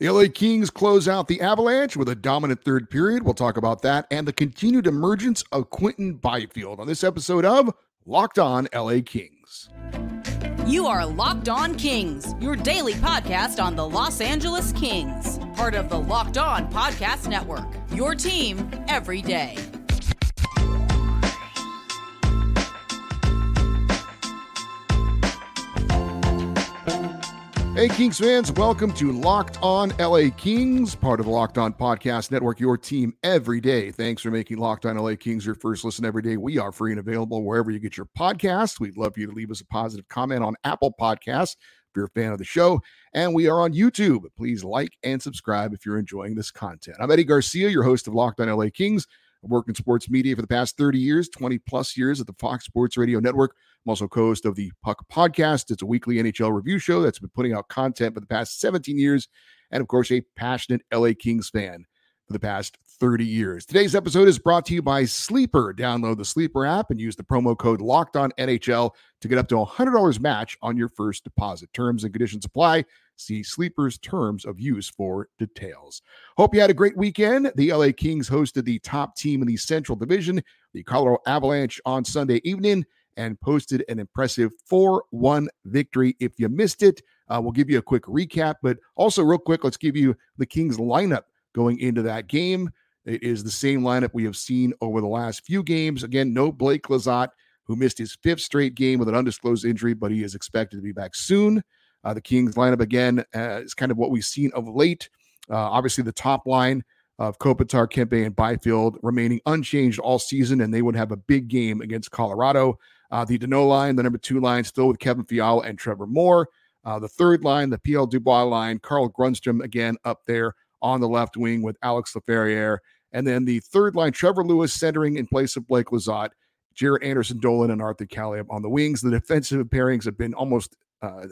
The LA Kings close out the Avalanche with a dominant third period. We'll talk about that and the continued emergence of Quinton Byfield on this episode of Locked On LA Kings. You are Locked On Kings, your daily podcast on the Los Angeles Kings, part of the Locked On Podcast Network. Your team every day. Hey, Kings fans, welcome to Locked On LA Kings, part of the Locked On Podcast Network, your team every day. Thanks for making Locked On LA Kings your first listen every day. We are free and available wherever you get your podcasts. We'd love for you to leave us a positive comment on Apple Podcasts if you're a fan of the show. And we are on YouTube. Please like and subscribe if you're enjoying this content. I'm Eddie Garcia, your host of Locked On LA Kings. Worked in sports media for the past 30 years, 20 plus years at the Fox Sports Radio Network. I'm also co host of the Puck Podcast. It's a weekly NHL review show that's been putting out content for the past 17 years. And of course, a passionate LA Kings fan for the past 30 years. Today's episode is brought to you by Sleeper. Download the Sleeper app and use the promo code Locked On NHL to get up to a $100 match on your first deposit. Terms and conditions apply. See Sleeper's terms of use for details. Hope you had a great weekend. The LA Kings hosted the top team in the Central Division, the Colorado Avalanche, on Sunday evening and posted an impressive 4 1 victory. If you missed it, uh, we'll give you a quick recap, but also, real quick, let's give you the Kings lineup going into that game. It is the same lineup we have seen over the last few games. Again, no Blake Lizotte, who missed his fifth straight game with an undisclosed injury, but he is expected to be back soon. Uh, the Kings lineup again uh, is kind of what we've seen of late. Uh, obviously, the top line of Kopitar, Kempe, and Byfield remaining unchanged all season, and they would have a big game against Colorado. Uh, the Danault line, the number two line, still with Kevin Fiala and Trevor Moore. Uh, the third line, the PL Dubois line, Carl Grundstrom again up there on the left wing with Alex Laferriere. And then the third line, Trevor Lewis centering in place of Blake Lizotte, Jaret Anderson Dolan, and Arthur Kaliyev on the wings. The defensive pairings have been almost uh,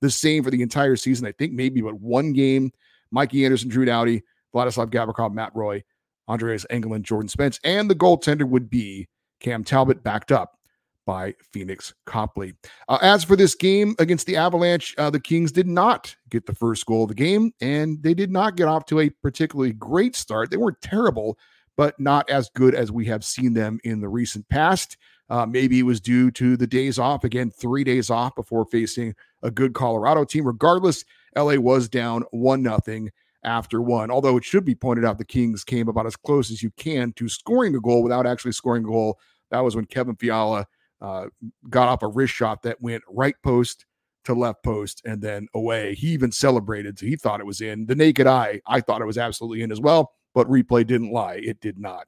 the same for the entire season. I think maybe but one game. Mikey Anderson, Drew Doughty, Vladislav Gavrikov, Matt Roy, Andreas Englund, Jordan Spence, and the goaltender would be Cam Talbot backed up by Phoenix Copley. Uh, as for this game against the Avalanche, uh, the Kings did not get the first goal of the game, and they did not get off to a particularly great start. They weren't terrible, but not as good as we have seen them in the recent past. Uh, maybe it was due to the days off. Again, three days off before facing a good Colorado team. Regardless, LA was down one nothing after one. Although it should be pointed out, the Kings came about as close as you can to scoring a goal without actually scoring a goal. That was when Kevin Fiala uh, got off a wrist shot that went right post to left post and then away. He even celebrated, so he thought it was in. The naked eye, I thought it was absolutely in as well, but replay didn't lie. It did not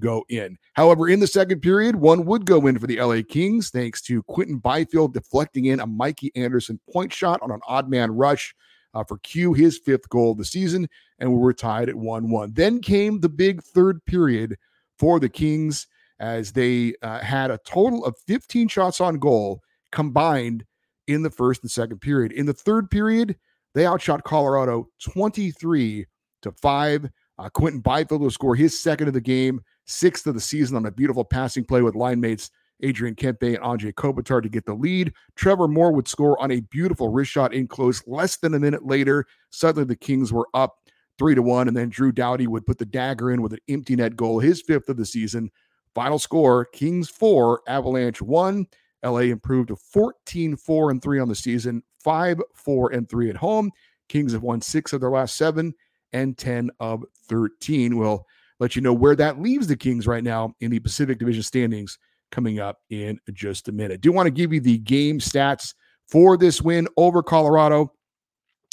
go in. However, in the second period, one would go in for the LA Kings thanks to Quinton Byfield deflecting in a Mikey Anderson point shot on an odd man rush uh, for Q, his fifth goal of the season, and we were tied at 1 1. Then came the big third period for the Kings as they uh, had a total of 15 shots on goal combined in the first and second period. In the third period, they outshot Colorado 23 to 5. Uh, Quinton Byfield will score his second of the game, sixth of the season on a beautiful passing play with line mates Adrian Kempe and Anze Kopitar to get the lead. Trevor Moore would score on a beautiful wrist shot in close less than a minute later. Suddenly the Kings were up three to one, and then Drew Doughty would put the dagger in with an empty net goal, his fifth of the season. Final score Kings 4, Avalanche 1. LA improved to 14 4 and 3 on the season, 5 4 and 3 at home. Kings have won six of their last seven and 10 of 13. We'll let you know where that leaves the Kings right now in the Pacific Division standings coming up in just a minute. Do want to give you the game stats for this win over Colorado.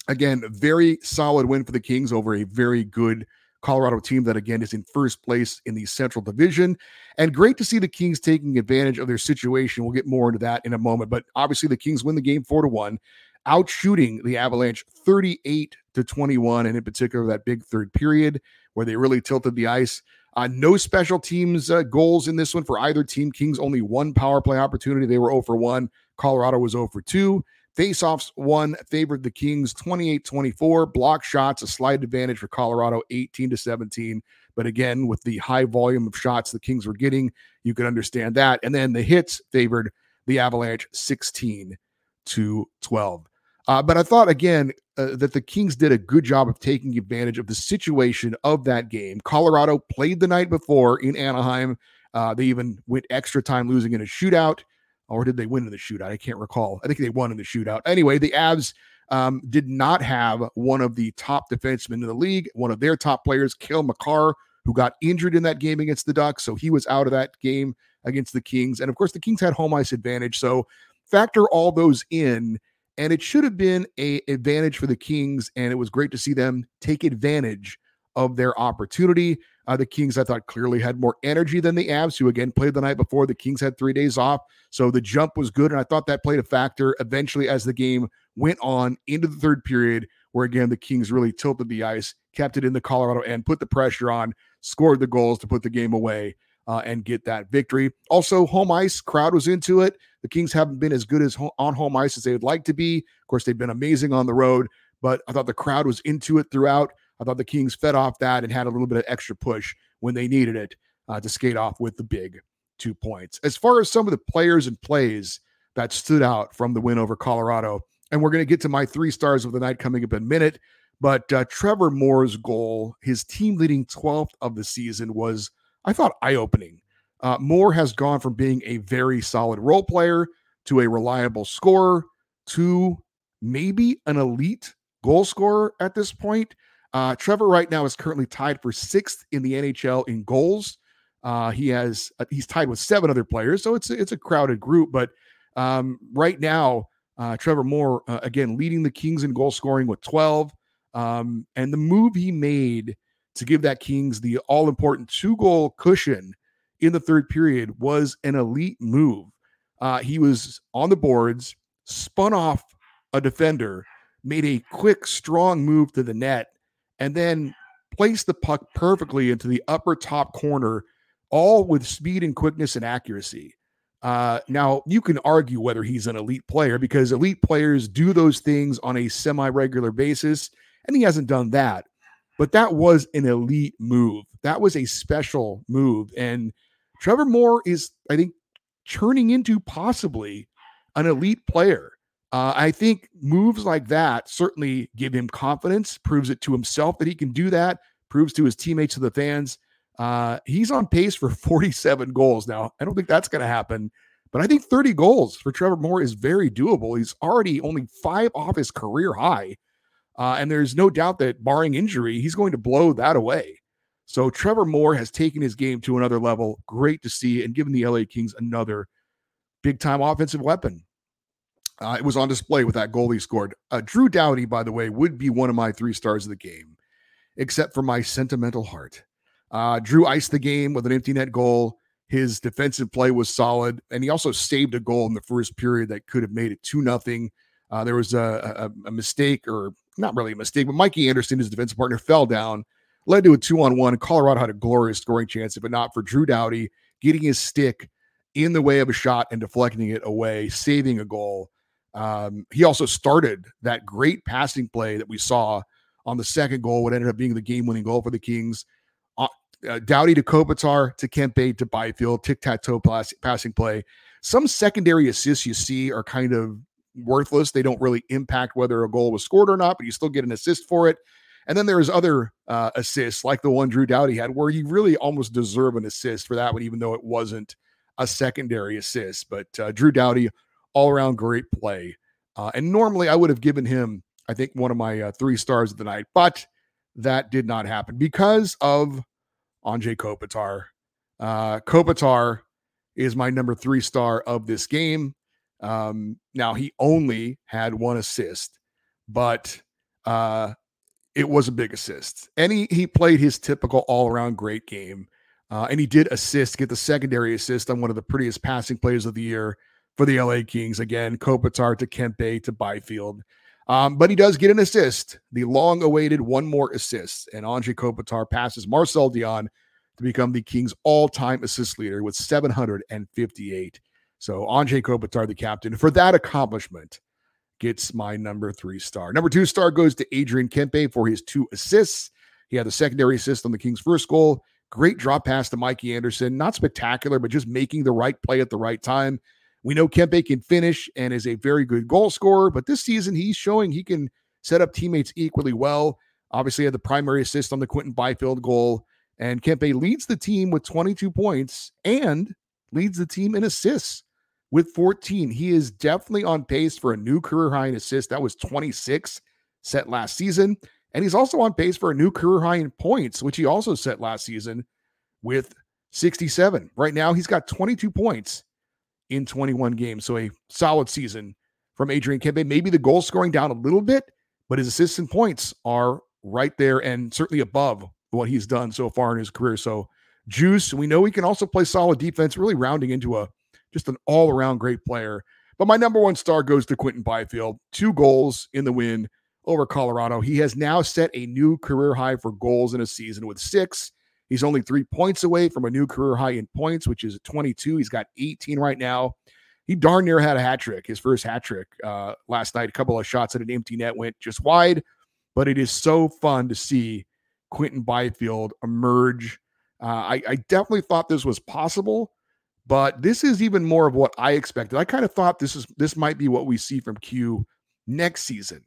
Again, very solid win for the Kings over a very good Colorado team that again is in first place in the Central Division. And great to see the Kings taking advantage of their situation. We'll get more into that in a moment. But obviously, the Kings win the game four to one, out shooting the Avalanche 38 to 21, and in particular that big third period where they really tilted the ice. Uh, no special teams uh, goals in this one for either team. Kings only one power play opportunity. They were 0 for 1. Colorado was 0 for 2. Faceoffs one favored the Kings 28 24. Block shots, a slight advantage for Colorado 18 to 17. But again, with the high volume of shots the Kings were getting, you could understand that. And then the hits favored the Avalanche 16 to 12. Uh, but I thought again uh, that the Kings did a good job of taking advantage of the situation of that game. Colorado played the night before in Anaheim. Uh, they even went extra time losing in a shootout, or did they win in the shootout? I can't recall. I think they won in the shootout. Anyway, the Avs um, did not have one of the top defensemen in the league, one of their top players, Cale Makar, who got injured in that game against the Ducks. So he was out of that game against the Kings. And of course, the Kings had home ice advantage. So factor all those in and it should have been a advantage for the Kings, and it was great to see them take advantage of their opportunity. Uh, the Kings, I thought, clearly had more energy than the Avs, who again played the night before. The Kings had three days off, so the jump was good, and I thought that played a factor eventually as the game went on into the third period, where again the Kings really tilted the ice, kept it in the Colorado end, put the pressure on, scored the goals to put the game away uh, and get that victory. Also, home ice crowd was into it. The Kings haven't been as good as ho- on home ice as they would like to be. Of course, they've been amazing on the road, but I thought the crowd was into it throughout. I thought the Kings fed off that and had a little bit of extra push when they needed it uh, to skate off with the big two points. As far as some of the players and plays that stood out from the win over Colorado, and we're going to get to my three stars of the night coming up in a minute. But uh, Trevor Moore's goal, his team leading 12th of the season, was I thought eye opening. Uh, Moore has gone from being a very solid role player to a reliable scorer to maybe an elite goal scorer at this point. Uh, Trevor right now is currently tied for sixth in the NHL in goals. Uh, he has uh, he's tied with seven other players, so it's it's a crowded group. But um, right now, uh, Trevor Moore uh, again leading the Kings in goal scoring with twelve. Um, and the move he made to give that Kings the all important two goal cushion in the third period was an elite move. Uh, he was on the boards, spun off a defender, made a quick, strong move to the net, and then placed the puck perfectly into the upper top corner, all with speed and quickness and accuracy. Uh, now, you can argue whether he's an elite player because elite players do those things on a semi regular basis, and he hasn't done that but that was an elite move. That was a special move. And Trevor Moore is, I think, turning into possibly an elite player. Uh, I think moves like that certainly give him confidence, proves it to himself that he can do that, proves to his teammates, to the fans. Uh, he's on pace for 47 goals now. I don't think that's going to happen, but I think 30 goals for Trevor Moore is very doable. He's already only five off his career high. Uh, and there's no doubt that barring injury, he's going to blow that away. So Trevor Moore has taken his game to another level. Great to see and given the LA Kings another big time offensive weapon. Uh, it was on display with that goal he scored. Uh, Drew Doughty, by the way, would be one of my three stars of the game, except for my sentimental heart. Uh, Drew iced the game with an empty net goal. His defensive play was solid, and he also saved a goal in the first period that could have made it two nothing. Uh, there was a, a, a, mistake, or not really a mistake, but Mikey Anderson, his defensive partner, fell down, led to a two on one. Colorado had a glorious scoring chance, it not for Drew Doughty getting his stick in the way of a shot and deflecting it away, saving a goal. Um, he also started that great passing play that we saw on the second goal, what ended up being the game winning goal for the Kings. Uh, uh, Doughty to Kopitar to Kempe to Byfield, tic tac toe passing play. Some secondary assists you see are kind of worthless. They don't really impact whether a goal was scored or not, but you still get an assist for it. And then there's other uh, assists like the one Drew Doughty had, where you really almost deserve an assist for that one, even though it wasn't a secondary assist. But uh, Drew Doughty, all around great play. Uh, and normally I would have given him, I think, one of my uh, three stars of the night, but that did not happen because of Anze Kopitar. Uh, Kopitar is my number three star of this game. Um, now he only had one assist, but uh, it was a big assist, and he he played his typical all around great game, uh, and he did assist, get the secondary assist on one of the prettiest passing plays of the year for the LA Kings. Again, Kopitar to Kempe to Byfield. Um, but he does get an assist, the long awaited one more assist. And Anze Kopitar passes Marcel Dionne to become the Kings all time assist leader with 758. So Anze Kopitar, the captain, for that accomplishment, gets my number three star. Number two star goes to Adrian Kempe for his two assists. He had the secondary assist on the Kings' first goal. Great drop pass to Mikey Anderson. Not spectacular, but just making the right play at the right time. We know Kempe can finish and is a very good goal scorer, but this season he's showing he can set up teammates equally well. Obviously, had the primary assist on the Quinton Byfield goal, and Kempe leads the team with 22 points and leads the team in assists with 14. He is definitely on pace for a new career high in assists. That was 26 set last season. And he's also on pace for a new career high in points, which he also set last season with 67. Right now, he's got 22 points in 21 games. So a solid season from Adrian Kempe. Maybe the goal scoring down a little bit, but his assists and points are right there and certainly above what he's done so far in his career. So juice. We know he can also play solid defense, really rounding into a just an all around great player. But my number one star goes to Quinton Byfield. Two goals in the win over Colorado. He has now set a new career high for goals in a season with six. He's only three points away from a new career high in points, which is 22. He's got 18 right now. He darn near had a hat trick, his first hat trick uh, last night. A couple of shots at an empty net went just wide, but it is so fun to see Quinton Byfield emerge. Uh, I, I definitely thought this was possible, but this is even more of what I expected. I kind of thought this is this might be what we see from Q next season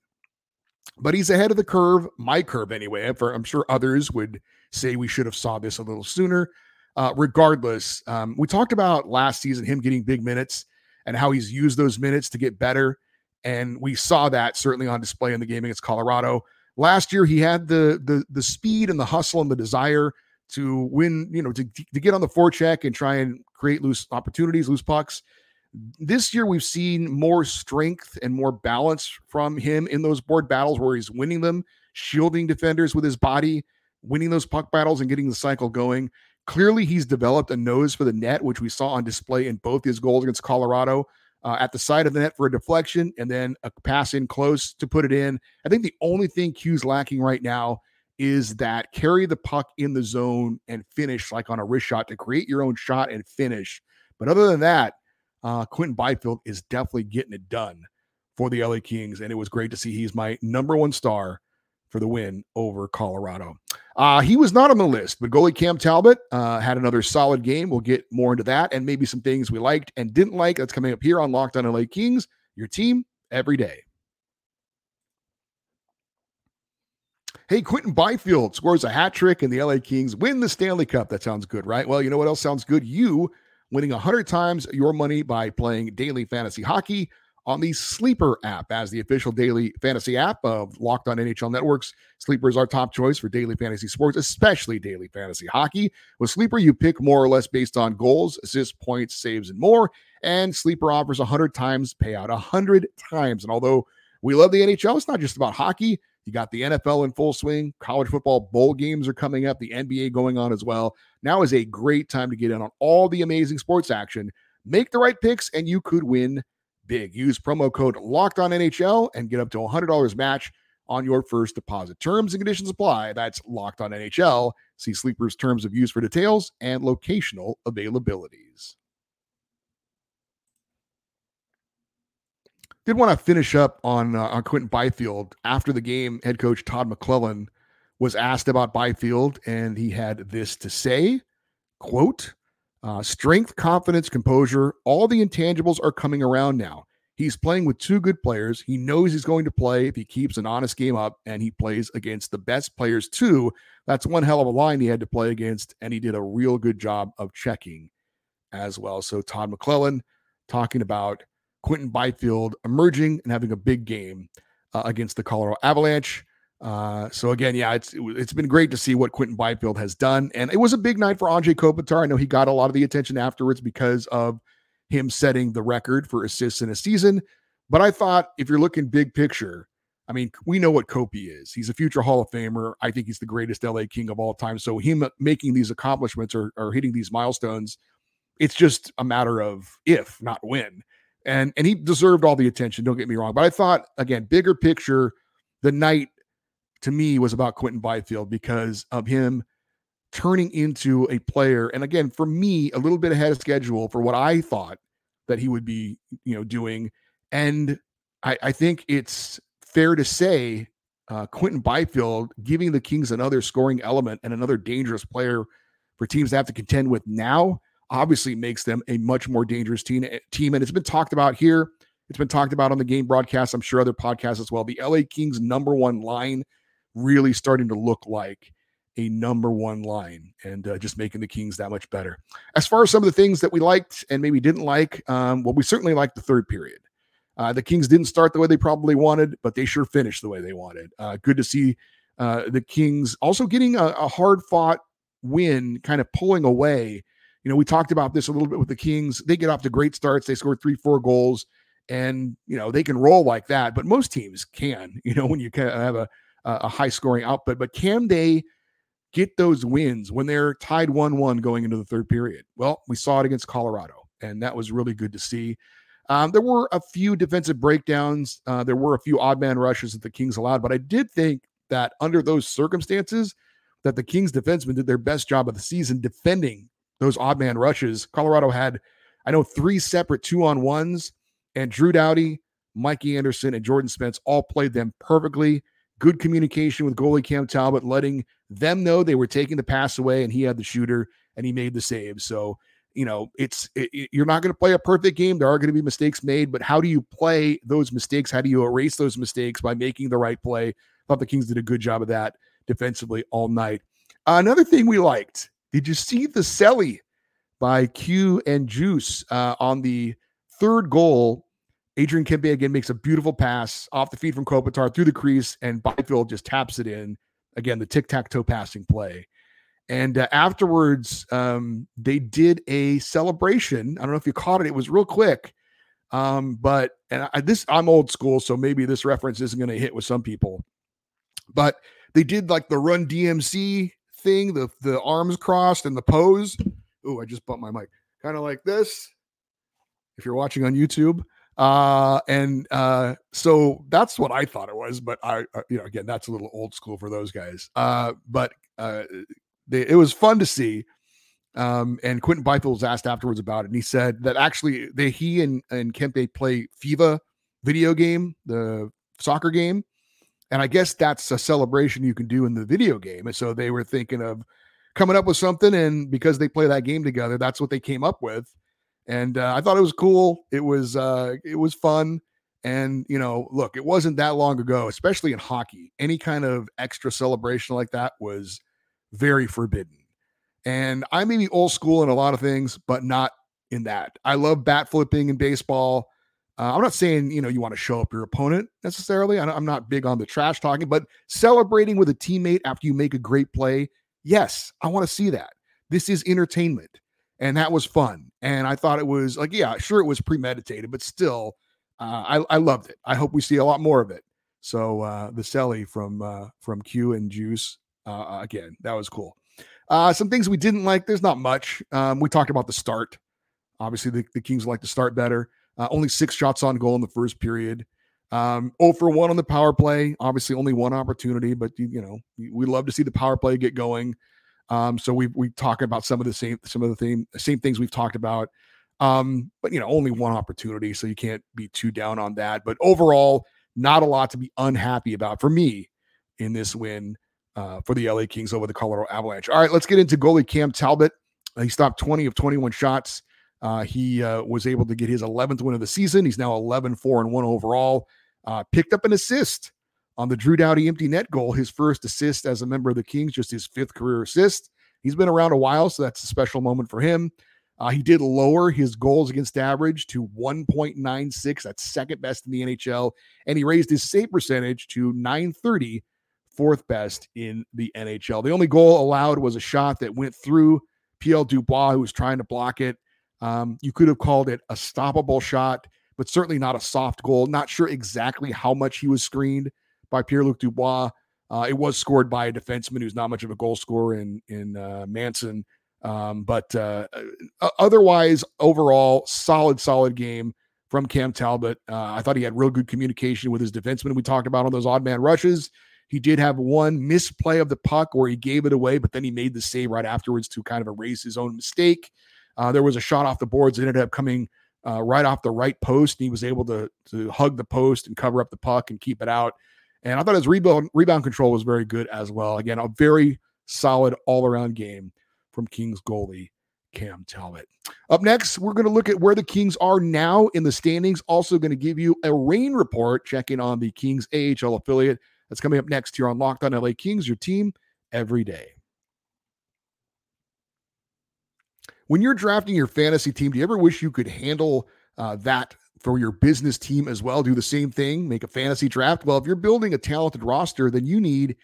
but he's ahead of the curve, my curve anyway. For I'm sure others would say we should have saw this a little sooner. Uh, regardless, um, we talked about last season him getting big minutes and how he's used those minutes to get better, and we saw that certainly on display in the game against Colorado last year. He had the the the speed and the hustle and the desire to win, you know, to to get on the forecheck and try and create loose opportunities, loose pucks. This year, we've seen more strength and more balance from him in those board battles where he's winning them, shielding defenders with his body, winning those puck battles, and getting the cycle going. Clearly, he's developed a nose for the net, which we saw on display in both his goals against Colorado. Uh, at the side of the net for a deflection and then a pass in close to put it in. I think the only thing Q's lacking right now is that carry the puck in the zone and finish like on a wrist shot to create your own shot and finish. But other than that, uh, Quinton Byfield is definitely getting it done for the LA Kings. And it was great to see he's my number one star for the win over Colorado. Uh, he was not on the list, but goalie Cam Talbot uh, had another solid game. We'll get more into that and maybe some things we liked and didn't like. That's coming up here on Locked on LA Kings, your team every day. Hey, Quinton Byfield scores a hat trick and the LA Kings win the Stanley Cup. That sounds good, right? Well, you know what else sounds good? You winning 100 times your money by playing daily fantasy hockey on the Sleeper app as the official daily fantasy app of Locked On NHL Networks. Sleeper is our top choice for daily fantasy sports, especially daily fantasy hockey. With Sleeper, you pick more or less based on goals, assists, points, saves, and more. And Sleeper offers 100 times payout, 100 times. And although we love the NHL, it's not just about hockey. You got the NFL in full swing. College football bowl games are coming up. The NBA going on as well. Now is a great time to get in on all the amazing sports action. Make the right picks, and you could win big. Use promo code Locked On NHL and get up to $100 match on your first deposit. Terms and conditions apply. That's Locked On NHL. See Sleeper's terms of use for details and locational availabilities. Did want to finish up on uh, on Quinton Byfield after the game. Head coach Todd McLellan was asked about Byfield, and he had this to say: "Quote, uh, strength, confidence, composure, all the intangibles are coming around now. He's playing with two good players. He knows he's going to play if he keeps an honest game up, and he plays against the best players too. That's one hell of a line he had to play against, and he did a real good job of checking as well. So Todd McLellan talking about." Quinton Byfield emerging and having a big game uh, against the Colorado Avalanche. Uh, so again, yeah, it's it's been great to see what Quinton Byfield has done, and it was a big night for Anze Kopitar. I know he got a lot of the attention afterwards because of him setting the record for assists in a season. But I thought if you're looking big picture, I mean, we know what Kopi is. He's a future Hall of Famer. I think he's the greatest LA King of all time. So him making these accomplishments or, or hitting these milestones, it's just a matter of if, not when and and he deserved all the attention. Don't get me wrong, but I thought again, bigger picture, the night to me was about Quinton Byfield because of him turning into a player. And again, for me, a little bit ahead of schedule for what I thought that he would be, you know, doing. And I, I think it's fair to say uh, Quinton Byfield giving the Kings another scoring element and another dangerous player for teams to have to contend with now obviously makes them a much more dangerous team. Team, and it's been talked about here. It's been talked about on the game broadcast. I'm sure other podcasts as well. The LA Kings number one line really starting to look like a number one line and uh, just making the Kings that much better. As far as some of the things that we liked and maybe didn't like, um, well, we certainly liked the third period. Uh, the Kings didn't start the way they probably wanted, but they sure finished the way they wanted. Uh, good to see uh, the Kings also getting a, a hard fought win, kind of pulling away. You know, we talked about this a little bit with the Kings. They get off to great starts. They score three, four goals, and you know they can roll like that. But most teams can. You know, when you kind of have a a high scoring output, but can they? get those wins when they're tied 1 1 going into the third period? Well, we saw it against Colorado, and that was really good to see. Um, there were a few defensive breakdowns. Uh, there were a few odd man rushes that the Kings allowed, but I did think that under those circumstances, that the Kings defensemen did their best job of the season defending those odd man rushes. Colorado had, I know, three separate two on ones, and Drew Doughty, Mikey Anderson, and Jordan Spence all played them perfectly good communication with goalie Cam Talbot, letting them know they were taking the pass away and he had the shooter and he made the save. So, you know, it's it, you're not going to play a perfect game. There are going to be mistakes made, but how do you play those mistakes? How do you erase those mistakes by making the right play? I thought the Kings did a good job of that defensively all night. Uh, another thing we liked. Did you see the celly by Q and Juice uh, on the third goal Adrian Kempe again makes a beautiful pass off the feed from Kopitar through the crease, and Byfield just taps it in. Again, the tic tac toe passing play. And uh, afterwards, um, they did a celebration. I don't know if you caught it. It was real quick. Um, but and I, this I'm old school, so maybe this reference isn't going to hit with some people. But they did like the run DMC thing, the the arms crossed and the pose. Oh, I just bumped my mic. Kind of like this. If you're watching on YouTube, uh, and uh, so that's what I thought it was. But I, uh, you know, again, that's a little old school for those guys. Uh, but uh, they, it was fun to see. Um, and Quinton Byfield was asked afterwards about it, and he said that actually they he and and Kempe play FIFA video game, the soccer game, and I guess that's a celebration you can do in the video game. And so they were thinking of coming up with something, and because they play that game together, that's what they came up with and uh, I thought it was cool. It was uh, it was fun, and you know, look, it wasn't that long ago, especially in hockey. Any kind of extra celebration like that was very forbidden. And I may be old school in a lot of things, but not in that. I love bat flipping in baseball. Uh, I'm not saying you know you want to show up your opponent necessarily. I'm not big on the trash talking, but celebrating with a teammate after you make a great play, yes, I want to see that. This is entertainment and that was fun. And I thought it was like, yeah, sure, it was premeditated, but still, uh, I, I loved it. I hope we see a lot more of it. So uh, the Selly from uh, from Q and Juice uh, again, that was cool. Uh, some things we didn't like. There's not much. Um, we talked about the start. Obviously, the, the Kings like to start better. Uh, only six shots on goal in the first period. Um, 0 for 1 on the power play. Obviously, only one opportunity, but you, you know, we love to see the power play get going. Um, so we we talk about some of the same some of the same same things we've talked about. Um, but you know, only one opportunity, so you can't be too down on that. But overall, not a lot to be unhappy about for me in this win uh, for the LA Kings over the Colorado Avalanche. All right, let's get into goalie Cam Talbot. Uh, he stopped 20 of 21 shots. Uh, he uh, was able to get his 11th win of the season. He's now 11 4 and 1 overall. Uh, picked up an assist on the Drew Doughty empty net goal, his first assist as a member of the Kings, just his fifth career assist. He's been around a while, so that's a special moment for him. Uh, he did lower his goals against average to 1.96. That's second best in the NHL. And he raised his save percentage to 930, fourth best in the NHL. The only goal allowed was a shot that went through PL Dubois, who was trying to block it. Um, you could have called it a stoppable shot, but certainly not a soft goal. Not sure exactly how much he was screened by Pierre Luc Dubois. Uh, it was scored by a defenseman who's not much of a goal scorer in in uh, Manson. Um, but uh, uh otherwise, overall, solid, solid game from Cam Talbot. Uh, I thought he had real good communication with his defenseman. We talked about on those odd man rushes. He did have one misplay of the puck where he gave it away, but then he made the save right afterwards to kind of erase his own mistake. Uh, there was a shot off the boards that ended up coming uh, right off the right post, and he was able to to hug the post and cover up the puck and keep it out. And I thought his rebound rebound control was very good as well. Again, a very solid all around game from Kings goalie Cam Talbot. Up next, we're going to look at where the Kings are now in the standings. Also, going to give you a rain report, checking on the Kings AHL affiliate. That's coming up next here on Locked On LA Kings, your team every day. When you're drafting your fantasy team, do you ever wish you could handle uh, that for your business team as well? Do the same thing, make a fantasy draft? Well, if you're building a talented roster, then you need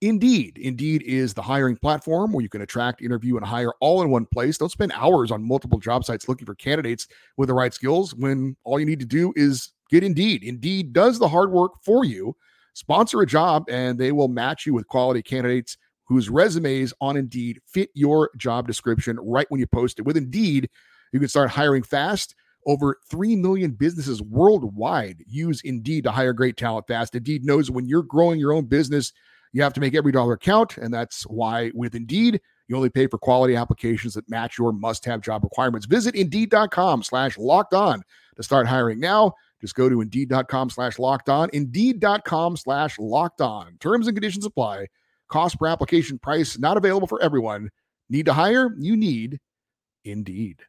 Indeed. Indeed is the hiring platform where you can attract, interview, and hire all in one place. Don't spend hours on multiple job sites looking for candidates with the right skills when all you need to do is get Indeed. Indeed does the hard work for you. Sponsor a job, and they will match you with quality candidates whose resumes on Indeed fit your job description right when you post it. With Indeed, you can start hiring fast. Over 3 million businesses worldwide use Indeed to hire great talent fast. Indeed knows when you're growing your own business, you have to make every dollar count. And that's why with Indeed, you only pay for quality applications that match your must-have job requirements. Visit Indeed.com slash locked on to start hiring now. Just go to Indeed.com slash locked on. Indeed.com slash locked on. Terms and conditions apply. Cost per application price not available for everyone. Need to hire? You need Indeed.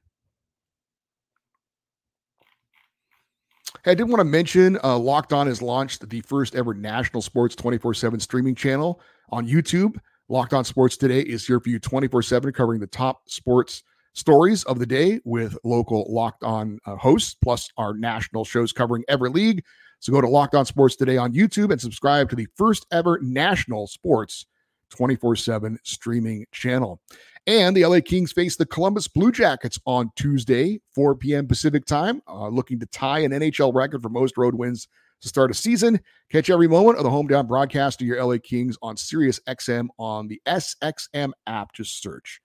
Hey, I did want to mention uh, Locked On has launched the first ever national sports 24 7 streaming channel on YouTube. Locked On Sports Today is here for you 24 7, covering the top sports stories of the day with local Locked On uh, hosts, plus our national shows covering every league. So go to Locked On Sports Today on YouTube and subscribe to the first ever national sports 24 7 streaming channel. And the LA Kings face the Columbus Blue Jackets on Tuesday, 4 p.m. Pacific time, uh, looking to tie an NHL record for most road wins to start a season. Catch every moment of the home hometown broadcast of your LA Kings on Sirius XM on the SXM app. Just search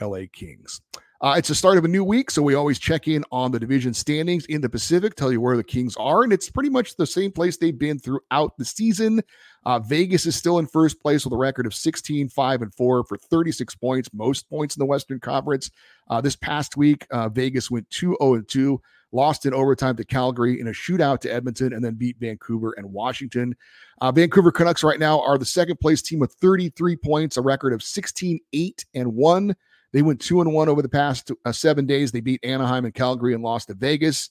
LA Kings. Uh, it's the start of a new week, so we always check in on the division standings in the Pacific, tell you where the Kings are, and it's pretty much the same place they've been throughout the season. Uh, Vegas is still in first place with a record of 16, 5, and 4 for 36 points, most points in the Western Conference. Uh, this past week, uh, Vegas went 2 0 2, lost in overtime to Calgary in a shootout to Edmonton, and then beat Vancouver and Washington. Uh, Vancouver Canucks right now are the second place team with 33 points, a record of 16, 8, and 1. They went 2 and 1 over the past uh, seven days. They beat Anaheim and Calgary and lost to Vegas.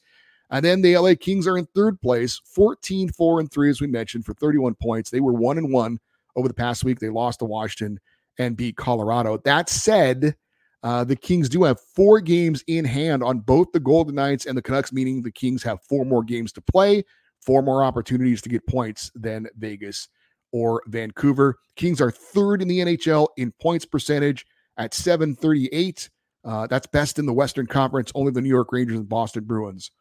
And then the LA Kings are in third place, 14 4 and 3, as we mentioned, for 31 points. They were 1 and 1 over the past week. They lost to Washington and beat Colorado. That said, uh, the Kings do have four games in hand on both the Golden Knights and the Canucks, meaning the Kings have four more games to play, four more opportunities to get points than Vegas or Vancouver. Kings are third in the NHL in points percentage at 738. Uh, that's best in the Western Conference. Only the New York Rangers and Boston Bruins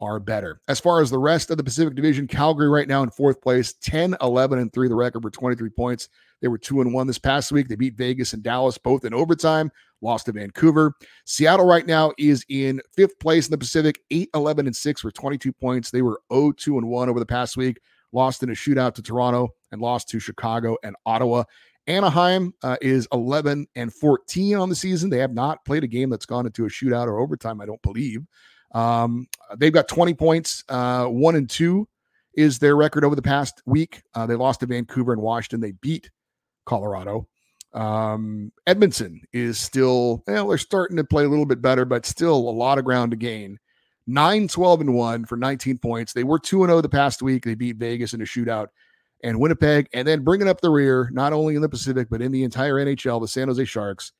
are better. As far as the rest of the Pacific Division, Calgary right now in fourth place, 10, 11, and 3, the record for 23 points. They were 2 and 1 this past week. They beat Vegas and Dallas both in overtime, lost to Vancouver. Seattle right now is in fifth place in the Pacific, 8, 11, and 6 for 22 points. They were 0, 2, and 1 over the past week, lost in a shootout to Toronto and lost to Chicago and Ottawa. Anaheim uh, is 11 and 14 on the season. They have not played a game that's gone into a shootout or overtime, I don't believe. Um, they've got 20 points. Uh, one and two is their record over the past week. Uh, they lost to Vancouver and Washington. They beat Colorado. Um, Edmonton is still, well, they're starting to play a little bit better, but still a lot of ground to gain. 9 12 and 1 for 19 points. They were 2 0 the past week. They beat Vegas in a shootout and Winnipeg. And then bringing up the rear, not only in the Pacific, but in the entire NHL, the San Jose Sharks,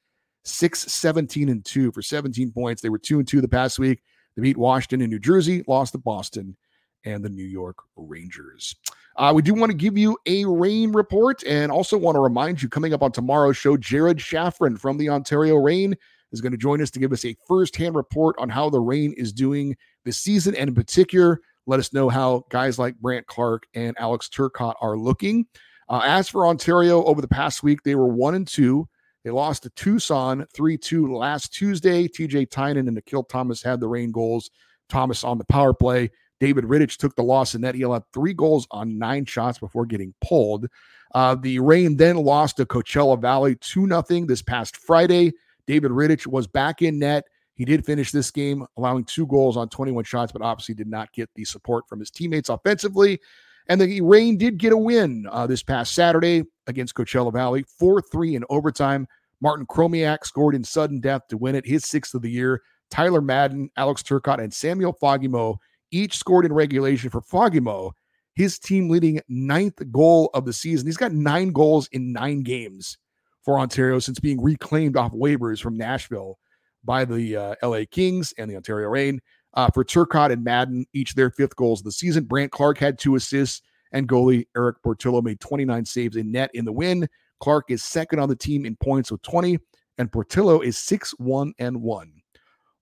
6 17 and 2 for 17 points. They were 2 and 2 the past week. They beat Washington and New Jersey, lost to Boston and the New York Rangers. Uh, we do want to give you a rain report and also want to remind you coming up on tomorrow's show, Jared Shaffrin from the Ontario Reign is going to join us to give us a firsthand report on how the rain is doing this season. And in particular, let us know how guys like Brandt Clarke and Alex Turcotte are looking. Uh, as for Ontario, over the past week, they were one and two. They lost to Tucson 3 2 last Tuesday. TJ Tynan and Akil Thomas had the rain goals. Thomas on the power play. David Rittich took the loss in that. He allowed three goals on nine shots before getting pulled. Uh, the Reign then lost to Coachella Valley 2 0 this past Friday. David Rittich was back in net. He did finish this game allowing two goals on 21 shots, but obviously did not get the support from his teammates offensively. And the Reign did get a win uh, this past Saturday against Coachella Valley, 4 3 in overtime. Martin Chromiak scored in sudden death to win it, his sixth of the year. Tyler Madden, Alex Turcotte, and Samuel Fagemo each scored in regulation for Fagemo, his team leading ninth goal of the season. He's got nine goals in nine games for Ontario since being reclaimed off waivers from Nashville by the uh, LA Kings and the Ontario Reign. Uh, for Turcotte and Madden, each their fifth goals of the season. Brandt Clarke had two assists, and goalie Erik Portillo made 29 saves in net in the win. Clarke is second on the team in points with 20, and Portillo is 6 1 and 1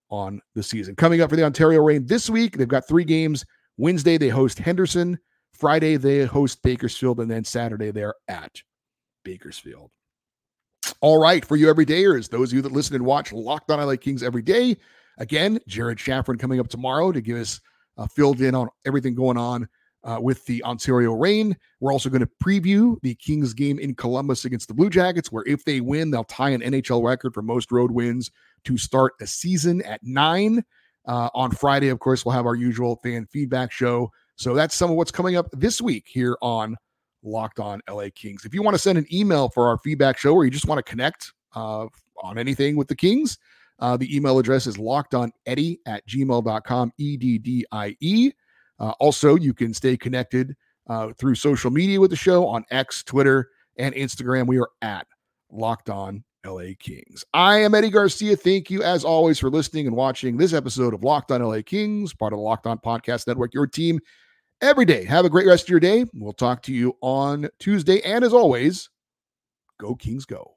on the season. Coming up for the Ontario Reign this week, they've got three games. Wednesday, they host Henderson. Friday, they host Bakersfield. And then Saturday, they're at Bakersfield. All right, for you everydayers, those of you that listen and watch Locked On LA Kings every day. Again, Jared Shaffrin coming up tomorrow to give us uh, filled in on everything going on uh, with the Ontario Reign. We're also going to preview the Kings game in Columbus against the Blue Jackets, where if they win, they'll tie an NHL record for most road wins to start a season at nine. Uh, on Friday, of course, we'll have our usual fan feedback show. So that's some of what's coming up this week here on Locked On LA Kings. If you want to send an email for our feedback show or you just want to connect uh, on anything with the Kings, uh, the email address is lockedoneddie at gmail.com, E D D I E. Uh, also, you can stay connected uh, through social media with the show on X, Twitter, and Instagram. We are at Locked On LA Kings. I am Eddie Garcia. Thank you, as always, for listening and watching this episode of Locked On LA Kings, part of the Locked On Podcast Network, your team every day. Have a great rest of your day. We'll talk to you on Tuesday. And as always, go Kings, go.